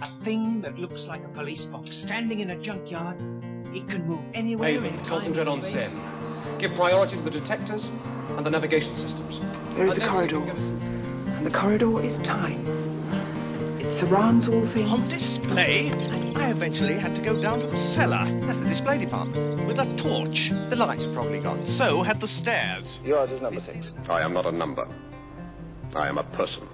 A thing that looks like a police box standing in a junkyard. It can move anywhere. Haven, in time concentrate on space. Give priority to the detectors and the navigation systems. There is And a then see if you corridor. can get us- And the corridor is time. It surrounds all things. On things. display, I eventually had to go down to the cellar. That's the display department. With a torch. The lights are probably gone. So had the stairs. Yours is number six. I am not a number. I am a person.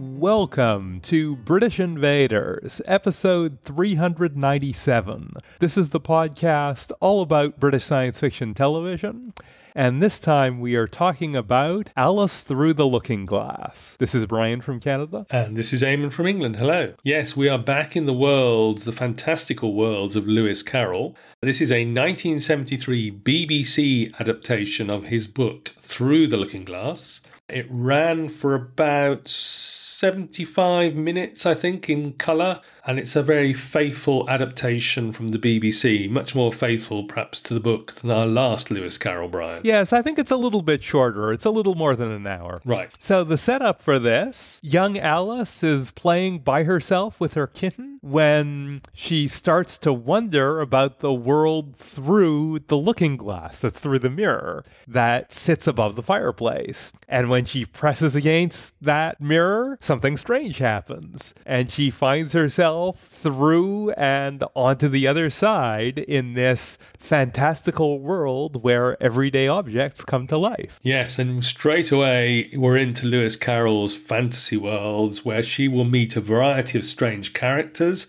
Welcome to British Invaders, episode 397. This is the podcast all about British science fiction television. And this time we are talking about Alice Through the Looking Glass. This is Brian from Canada. And this is Eamon from England. Hello. Yes, we are back in the worlds, the fantastical worlds of Lewis Carroll. This is a 1973 BBC adaptation of his book Through the Looking Glass. It ran for about 75 minutes, I think, in colour, and it's a very faithful adaptation from the BBC, much more faithful perhaps to the book than our last Lewis Carroll, Brian. Yes, I think it's a little bit shorter. It's a little more than an hour. Right. So the setup for this, young Alice is playing by herself with her kitten when she starts to wonder about the world through the looking glass that's through the mirror that sits above the fireplace. And when she presses against that mirror, something strange happens. And she finds herself through and onto the other side in this fantastical world where everyday objects come to life. Yes, and straight away we're into Lewis Carroll's fantasy worlds where she will meet a variety of strange characters.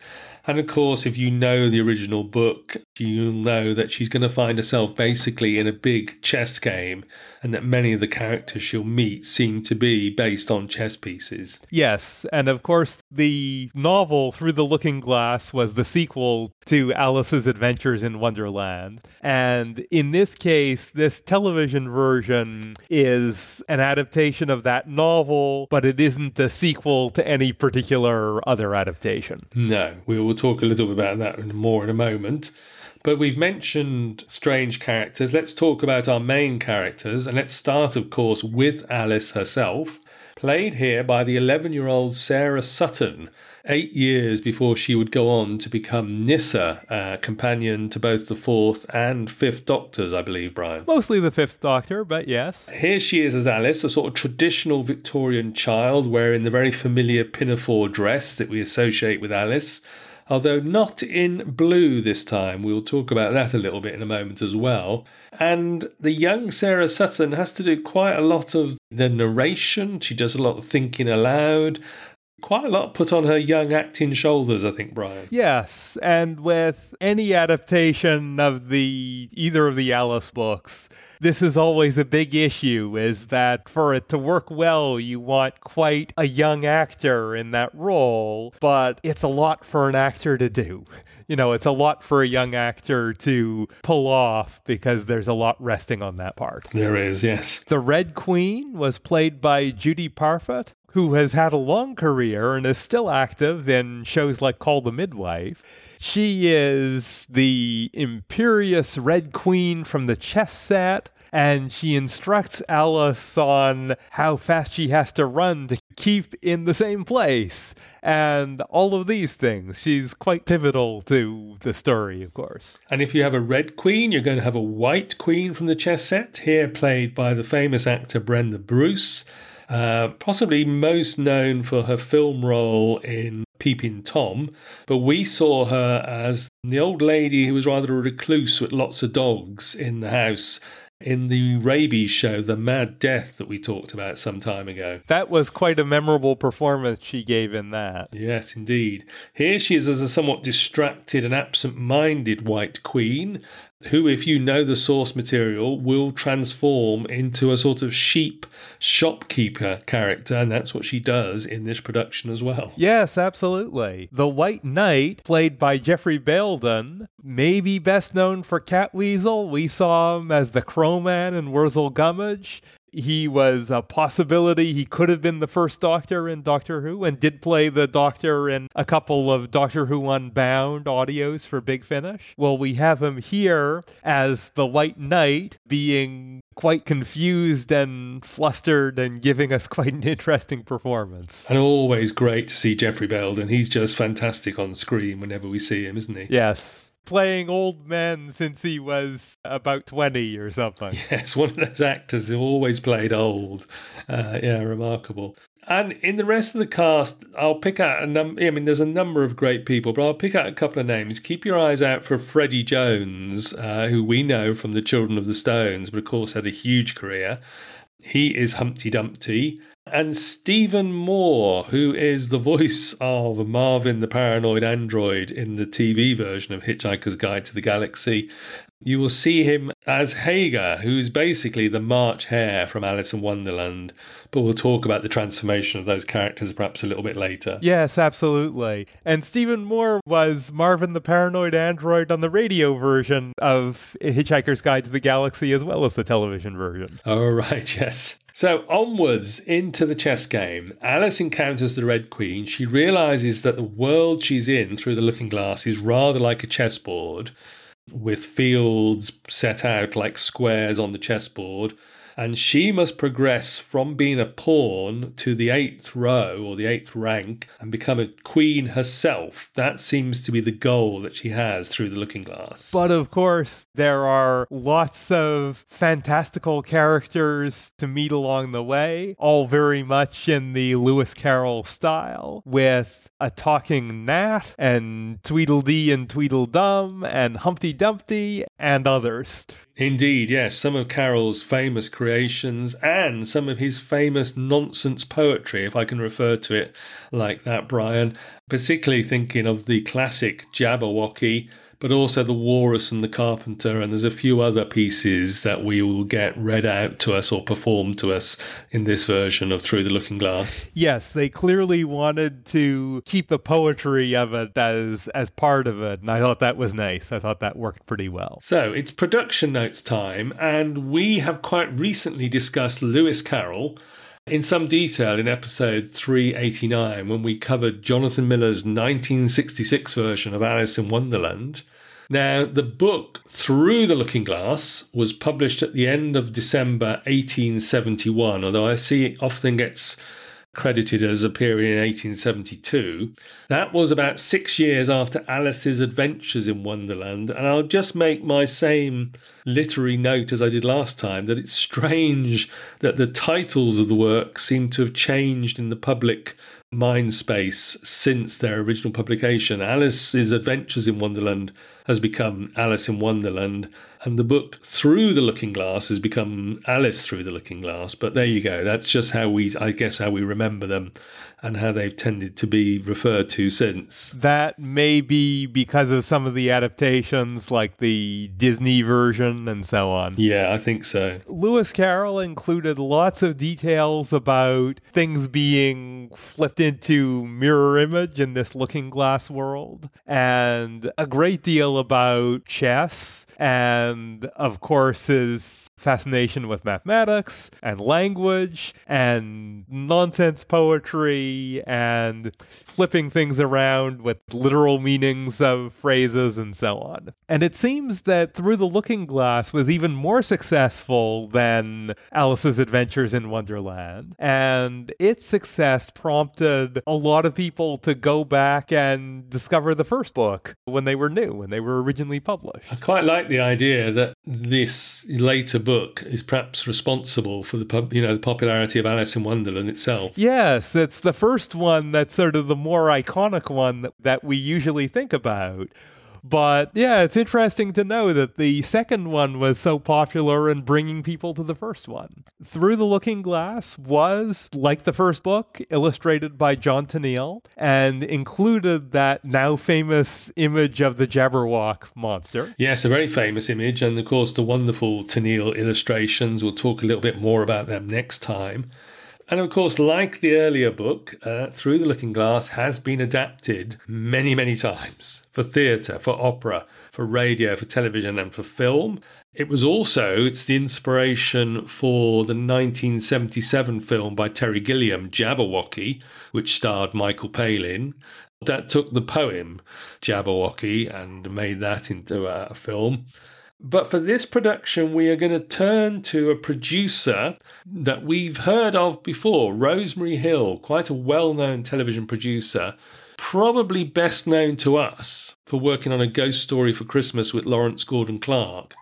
And of course, if you know the original book, you'll know that she's going to find herself basically in a big chess game, and that many of the characters she'll meet seem to be based on chess pieces. Yes, and of course, the novel Through the Looking Glass was the sequel to Alice's Adventures in Wonderland. And in this case, this television version is an adaptation of that novel, but it isn't a sequel to any particular other adaptation. No, we will talk a little bit about that more in a moment. But we've mentioned strange characters. Let's talk about our main characters. And let's start, of course, with Alice herself, played here by the 11 year old Sarah Sutton, eight years before she would go on to become Nyssa, uh, companion to both the fourth and fifth Doctors, I believe, Brian. Mostly the Fifth Doctor, but yes. Here she is as Alice, a sort of traditional Victorian child wearing the very familiar pinafore dress that we associate with Alice, although not in blue this time. We'll talk about that a little bit in a moment as well. And the young Sarah Sutton has to do quite a lot of the narration, she does a lot of thinking aloud. Quite a lot put on her young acting shoulders, I think, Brian. Yes, and with any adaptation of the either of the Alice books, this is always a big issue is that for it to work well, you want quite a young actor in that role, but it's a lot for an actor to do. You know, it's a lot for a young actor to pull off because there's a lot resting on that part. There is, yes. The Red Queen was played by Judy Parfitt, who has had a long career and is still active in shows like Call the Midwife. She is the imperious Red Queen from the chess set, and she instructs Alice on how fast she has to run to keep in the same place. And all of these things. She's quite pivotal to the story, of course. And if you have a red queen, you're going to have a white queen from the chess set, here played by the famous actor Brenda Bruce, uh, possibly most known for her film role in Peeping Tom. But we saw her as the old lady who was rather a recluse with lots of dogs in the house in the rabies show, The Mad Death, that we talked about some time ago. That was quite a memorable performance she gave in that. Yes, indeed. Here she is as a somewhat distracted and absent minded White Queen, who, if you know the source material, will transform into a sort of sheep shopkeeper character, and that's what she does in this production as well. Yes, absolutely. The White Knight, played by Geoffrey Bayldon, may be best known for Catweazle. We saw him as the Crowman in Wurzel Gummidge. He was a possibility. He could have been the first Doctor in Doctor Who and did play the Doctor in a couple of Doctor Who Unbound audios for Big Finish. Well, we have him here as the White Knight being quite confused and flustered and giving us quite an interesting performance. And always great to see Geoffrey Bayldon. He's just fantastic on screen whenever we see him, isn't he? Yes. Playing old men since he was about 20 or something. Yes, one of those actors who always played old. Uh, yeah, remarkable. And in the rest of the cast, I'll pick out a number. I mean, there's a number of great people, but I'll pick out a couple of names. Keep your eyes out for Freddie Jones, uh, who we know from the Children of the Stones, but of course had a huge career. He is Humpty Dumpty. And Stephen Moore, who is the voice of Marvin the Paranoid Android in the TV version of Hitchhiker's Guide to the Galaxy. You will see him as Haigha, who's basically the March Hare from Alice in Wonderland. But we'll talk about the transformation of those characters perhaps a little bit later. Yes, absolutely. And Stephen Moore was Marvin the Paranoid Android on the radio version of Hitchhiker's Guide to the Galaxy as well as the television version. Oh, right, yes. So, onwards into the chess game, Alice encounters the Red Queen. She realizes that the world she's in through the looking glass is rather like a chessboard with fields set out like squares on the chessboard. And she must progress from being a pawn to the eighth row or the eighth rank and become a queen herself. That seems to be the goal that she has through the looking glass. But of course, there are lots of fantastical characters to meet along the way, all very much in the Lewis Carroll style, with a talking gnat and Tweedledee and Tweedledum and Humpty Dumpty and others. Indeed, yes, some of Carroll's famous creations and some of his famous nonsense poetry, if I can refer to it like that, Brian. Particularly thinking of the classic Jabberwocky but also the Walrus and the Carpenter, and there's a few other pieces that we will get read out to us or performed to us in this version of Through the Looking Glass. Yes, they clearly wanted to keep the poetry of it as as part of it, and I thought that was nice. I thought that worked pretty well. So it's production notes time, and we have quite recently discussed Lewis Carroll in some detail in episode 389 when we covered Jonathan Miller's 1966 version of Alice in Wonderland. Now, the book Through the Looking Glass was published at the end of December 1871, although I see it often gets credited as appearing in 1872. That was about six years after Alice's adventures in Wonderland, and I'll just make my same literary note as I did last time that it's strange that the titles of the work seem to have changed in the public mind space since their original publication. Alice's Adventures in Wonderland has become Alice in Wonderland, and the book Through the Looking Glass has become Alice Through the Looking Glass. But there you go. That's just how we, I guess, how we remember them and how they've tended to be referred to since. That may be because of some of the adaptations, like the Disney version and so on. Yeah, I think so. Lewis Carroll included lots of details about things being flipped into mirror image in this looking glass world, and a great deal about chess and of course his fascination with mathematics and language and nonsense poetry and flipping things around with literal meanings of phrases and so on. And it seems that Through the Looking Glass was even more successful than Alice's Adventures in Wonderland. And its success prompted a lot of people to go back and discover the first book when they were new, when they were originally published. I quite like the idea that this later book is perhaps responsible for the you know the popularity of Alice in Wonderland itself. Yes, it's the first one that's sort of the more iconic one that, that we usually think about. But yeah, it's interesting to know that the second one was so popular in bringing people to the first one. Through the Looking Glass was, like the first book, illustrated by John Tenniel and included that now famous image of the Jabberwock monster. Yes, a very famous image, and of course the wonderful Tenniel illustrations. We'll talk a little bit more about them next time. And of course, like the earlier book, uh, Through the Looking Glass has been adapted many, many times for theatre, for opera, for radio, for television, and for film. It was also it's the inspiration for the 1977 film by Terry Gilliam, Jabberwocky, which starred Michael Palin. That took the poem Jabberwocky and made that into a film. But for this production, we are going to turn to a producer that we've heard of before, Rosemary Hill, quite a well known television producer, probably best known to us for working on a ghost story for Christmas with Lawrence Gordon Clark.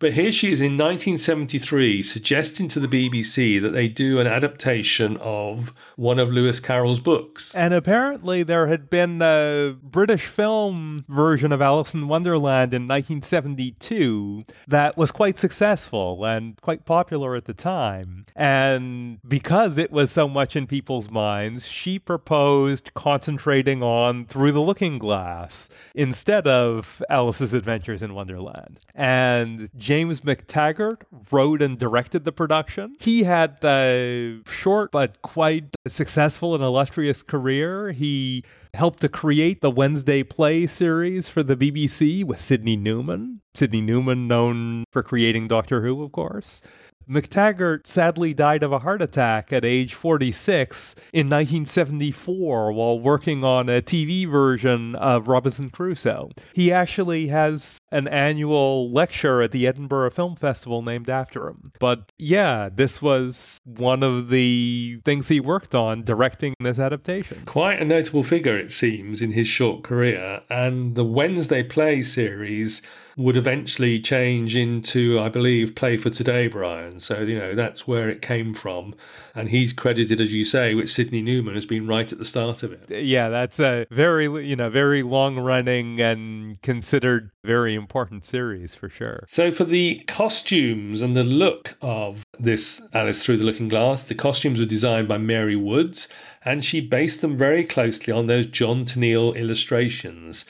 But here she is in 1973 suggesting to the BBC that they do an adaptation of one of Lewis Carroll's books. And apparently, there had been a British film version of Alice in Wonderland in 1972 that was quite successful and quite popular at the time. And because it was so much in people's minds, she proposed concentrating on Through the Looking Glass instead of Alice's Adventures in Wonderland. And James MacTaggart wrote and directed the production. He had a short but quite successful and illustrious career. He helped to create the Wednesday Play series for the BBC with Sydney Newman. Sydney Newman, known for creating Doctor Who, of course. MacTaggart sadly died of a heart attack at age 46 in 1974 while working on a TV version of Robinson Crusoe. He actually has an annual lecture at the Edinburgh Film Festival named after him. But yeah, this was one of the things he worked on directing this adaptation. Quite a notable figure, it seems, in his short career, and the Wednesday Play series would eventually change into, I believe, Play for Today, Brian. So, you know, that's where it came from. And he's credited, as you say, with Sydney Newman as being right at the start of it. Yeah, that's a very, you know, very long running and considered very important series for sure. So, for the costumes and the look of this Alice Through the Looking Glass, the costumes were designed by Mary Woods, and she based them very closely on those John Tenniel illustrations.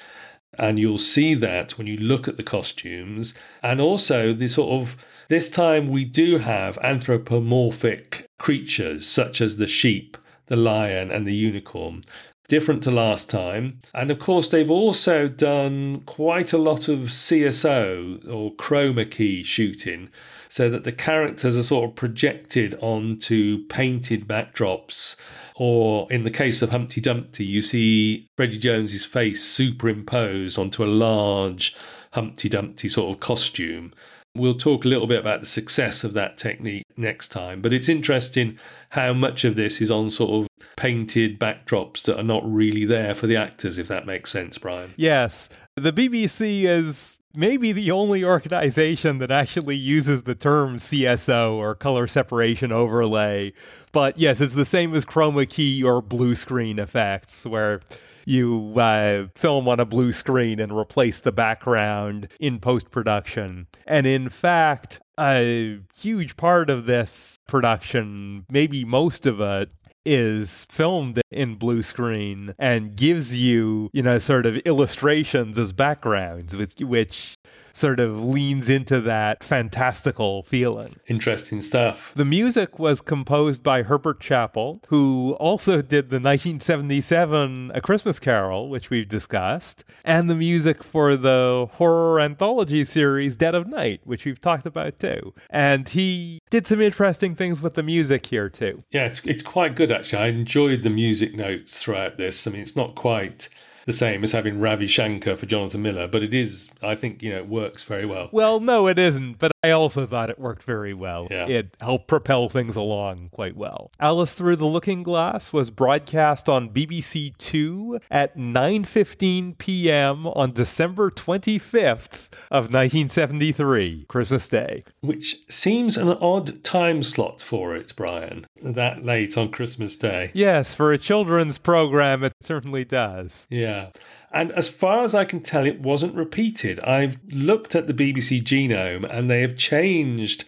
And you'll see that when you look at the costumes. And also, the sort of this time we do have anthropomorphic creatures such as the sheep, the lion, and the unicorn. Different to last time. And of course, they've also done quite a lot of CSO or chroma key shooting so that the characters are sort of projected onto painted backdrops or in the case of Humpty Dumpty, you see Freddie Jones's face superimposed onto a large Humpty Dumpty sort of costume. We'll talk a little bit about the success of that technique next time, but it's interesting how much of this is on sort of painted backdrops that are not really there for the actors, if that makes sense, Brian. Yes. The BBC is maybe the only organization that actually uses the term CSO or color separation overlay. But yes, it's the same as chroma key or blue screen effects, where you uh, film on a blue screen and replace the background in post production. And in fact, a huge part of this production, maybe most of it, is filmed in blue screen and gives you, you know, sort of illustrations as backgrounds, which, which sort of leans into that fantastical feeling. Interesting stuff. The music was composed by Herbert Chappell, who also did the 1977 A Christmas Carol, which we've discussed, and the music for the horror anthology series Dead of Night, which we've talked about too. And he did some interesting things with the music here too. Yeah, it's, it's quite good actually. I enjoyed the music notes throughout this. I mean, it's not quite the same as having Ravi Shankar for Jonathan Miller, but it is, I think, you know, it works very well. Well, no, it isn't, but I also thought it worked very well. Yeah. It helped propel things along quite well. Alice Through the Looking Glass was broadcast on BBC 2 at 9:15 p.m. on December 25th of 1973, Christmas Day. Which seems an odd time slot for it, Brian, that late on Christmas Day. Yes, for a children's program it certainly does. Yeah. And as far as I can tell, it wasn't repeated. I've looked at the BBC Genome and they have changed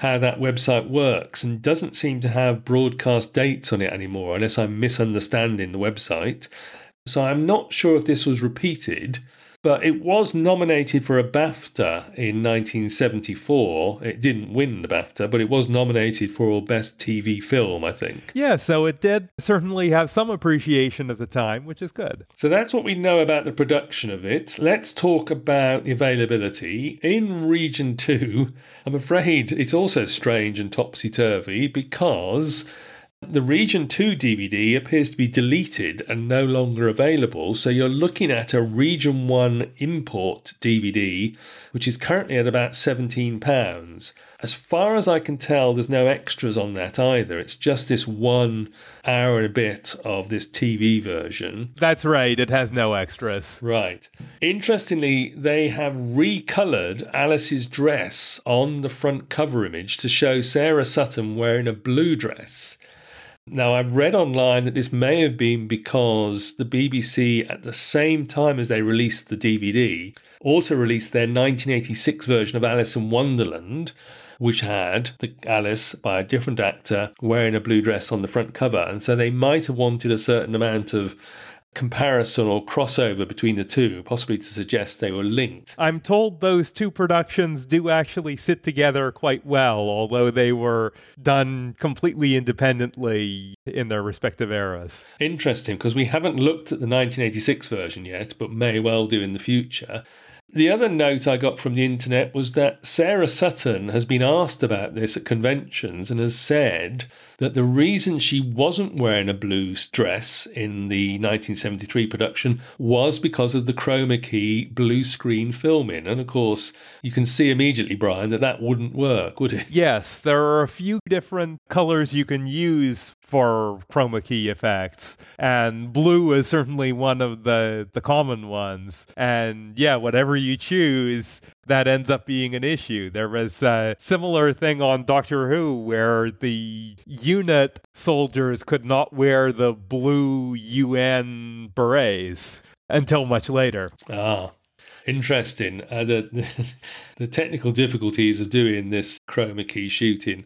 how that website works and doesn't seem to have broadcast dates on it anymore, unless I'm misunderstanding the website. So I'm not sure if this was repeated, but it was nominated for a BAFTA in 1974. It didn't win the BAFTA, but it was nominated for Best TV Film, I think. Yeah, so it did certainly have some appreciation at the time, which is good. So that's what we know about the production of it. Let's talk about the availability. In Region 2, I'm afraid it's also strange and topsy turvy because the Region 2 DVD appears to be deleted and no longer available, so you're looking at a Region 1 import DVD, which is currently at about £17. As far as I can tell, there's no extras on that either. It's just this one hour and a bit of this TV version. That's right, it has no extras. Right. Interestingly, they have recolored Alice's dress on the front cover image to show Sarah Sutton wearing a blue dress. Now, I've read online that this may have been because the BBC, at the same time as they released the DVD, also released their 1986 version of Alice in Wonderland, which had the Alice by a different actor wearing a blue dress on the front cover. And so they might have wanted a certain amount of comparison or crossover between the two, possibly to suggest they were linked. I'm told those two productions do actually sit together quite well, although they were done completely independently in their respective eras. Interesting, because we haven't looked at the 1986 version yet, but may well do in the future. The other note I got from the internet was that Sarah Sutton has been asked about this at conventions and has said that the reason she wasn't wearing a blue dress in the 1973 production was because of the chroma key blue screen filming. And of course, you can see immediately, Brian, that that wouldn't work, would it? Yes, there are a few different colors you can use for chroma key effects, and blue is certainly one of the the common ones. And yeah, whatever you choose, that ends up being an issue. There was a similar thing on Doctor Who where the unit soldiers could not wear the blue UN berets until much later. Ah. Interesting. Uh, the, the, the technical difficulties of doing this chroma key shooting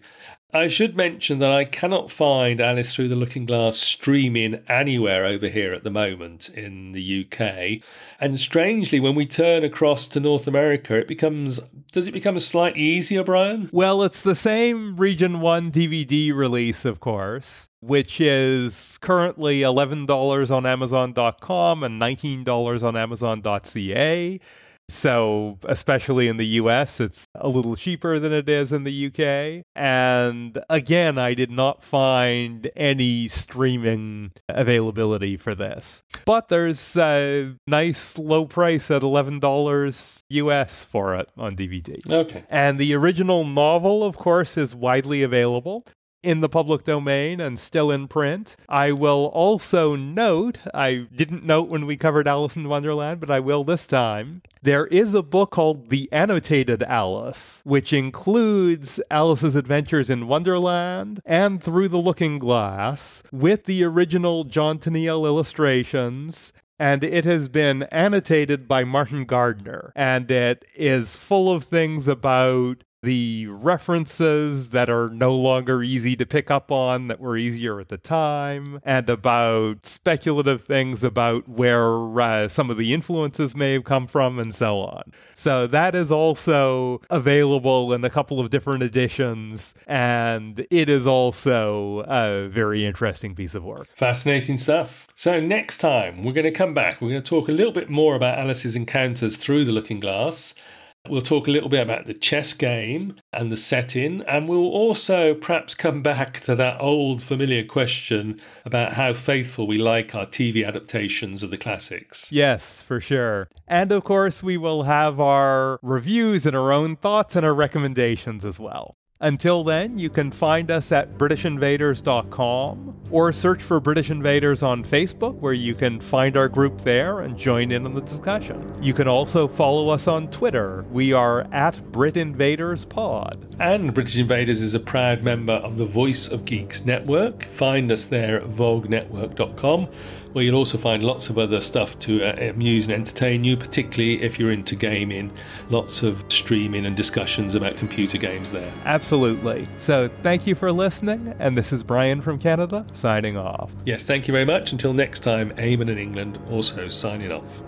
I should mention that I cannot find Alice Through the Looking Glass streaming anywhere over here at the moment in the UK. And strangely, when we turn across to North America, it becomes does it become slightly easier, Brian? Well, it's the same Region 1 DVD release, of course, which is currently $11 on Amazon.com and $19 on Amazon.ca. So, especially in the US, it's a little cheaper than it is in the UK. And again, I did not find any streaming availability for this. But there's a nice low price at $11 US for it on DVD. Okay. And the original novel, of course, is widely available in the public domain and still in print. I will also note, I didn't note when we covered Alice in Wonderland, but I will this time. There is a book called The Annotated Alice, which includes Alice's adventures in Wonderland and Through the Looking Glass, with the original John Tenniel illustrations and it has been annotated by Martin Gardner, and it is full of things about the references that are no longer easy to pick up on that were easier at the time, and about speculative things about where uh, some of the influences may have come from, and so on. So that is also available in a couple of different editions, and it is also a very interesting piece of work. Fascinating stuff. So, next time, we're going to come back. We're going to talk a little bit more about Alice's encounters through the looking glass. We'll talk a little bit about the chess game and the setting, and we'll also perhaps come back to that old familiar question about how faithful we like our TV adaptations of the classics. Yes, for sure. And of course, we will have our reviews and our own thoughts and our recommendations as well. Until then, you can find us at BritishInvaders.com or search for British Invaders on Facebook, where you can find our group there and join in on the discussion. You can also follow us on Twitter. We are at BritInvadersPod. And British Invaders is a proud member of the Voice of Geeks network. Find us there at VOGNetwork.com where you'll also find lots of other stuff to uh, amuse and entertain you, particularly if you're into gaming. Lots of streaming and discussions about computer games there. Absolutely. So thank you for listening, and this is Brian from Canada signing off. Yes, thank you very much. Until next time, Eamon in England also signing off.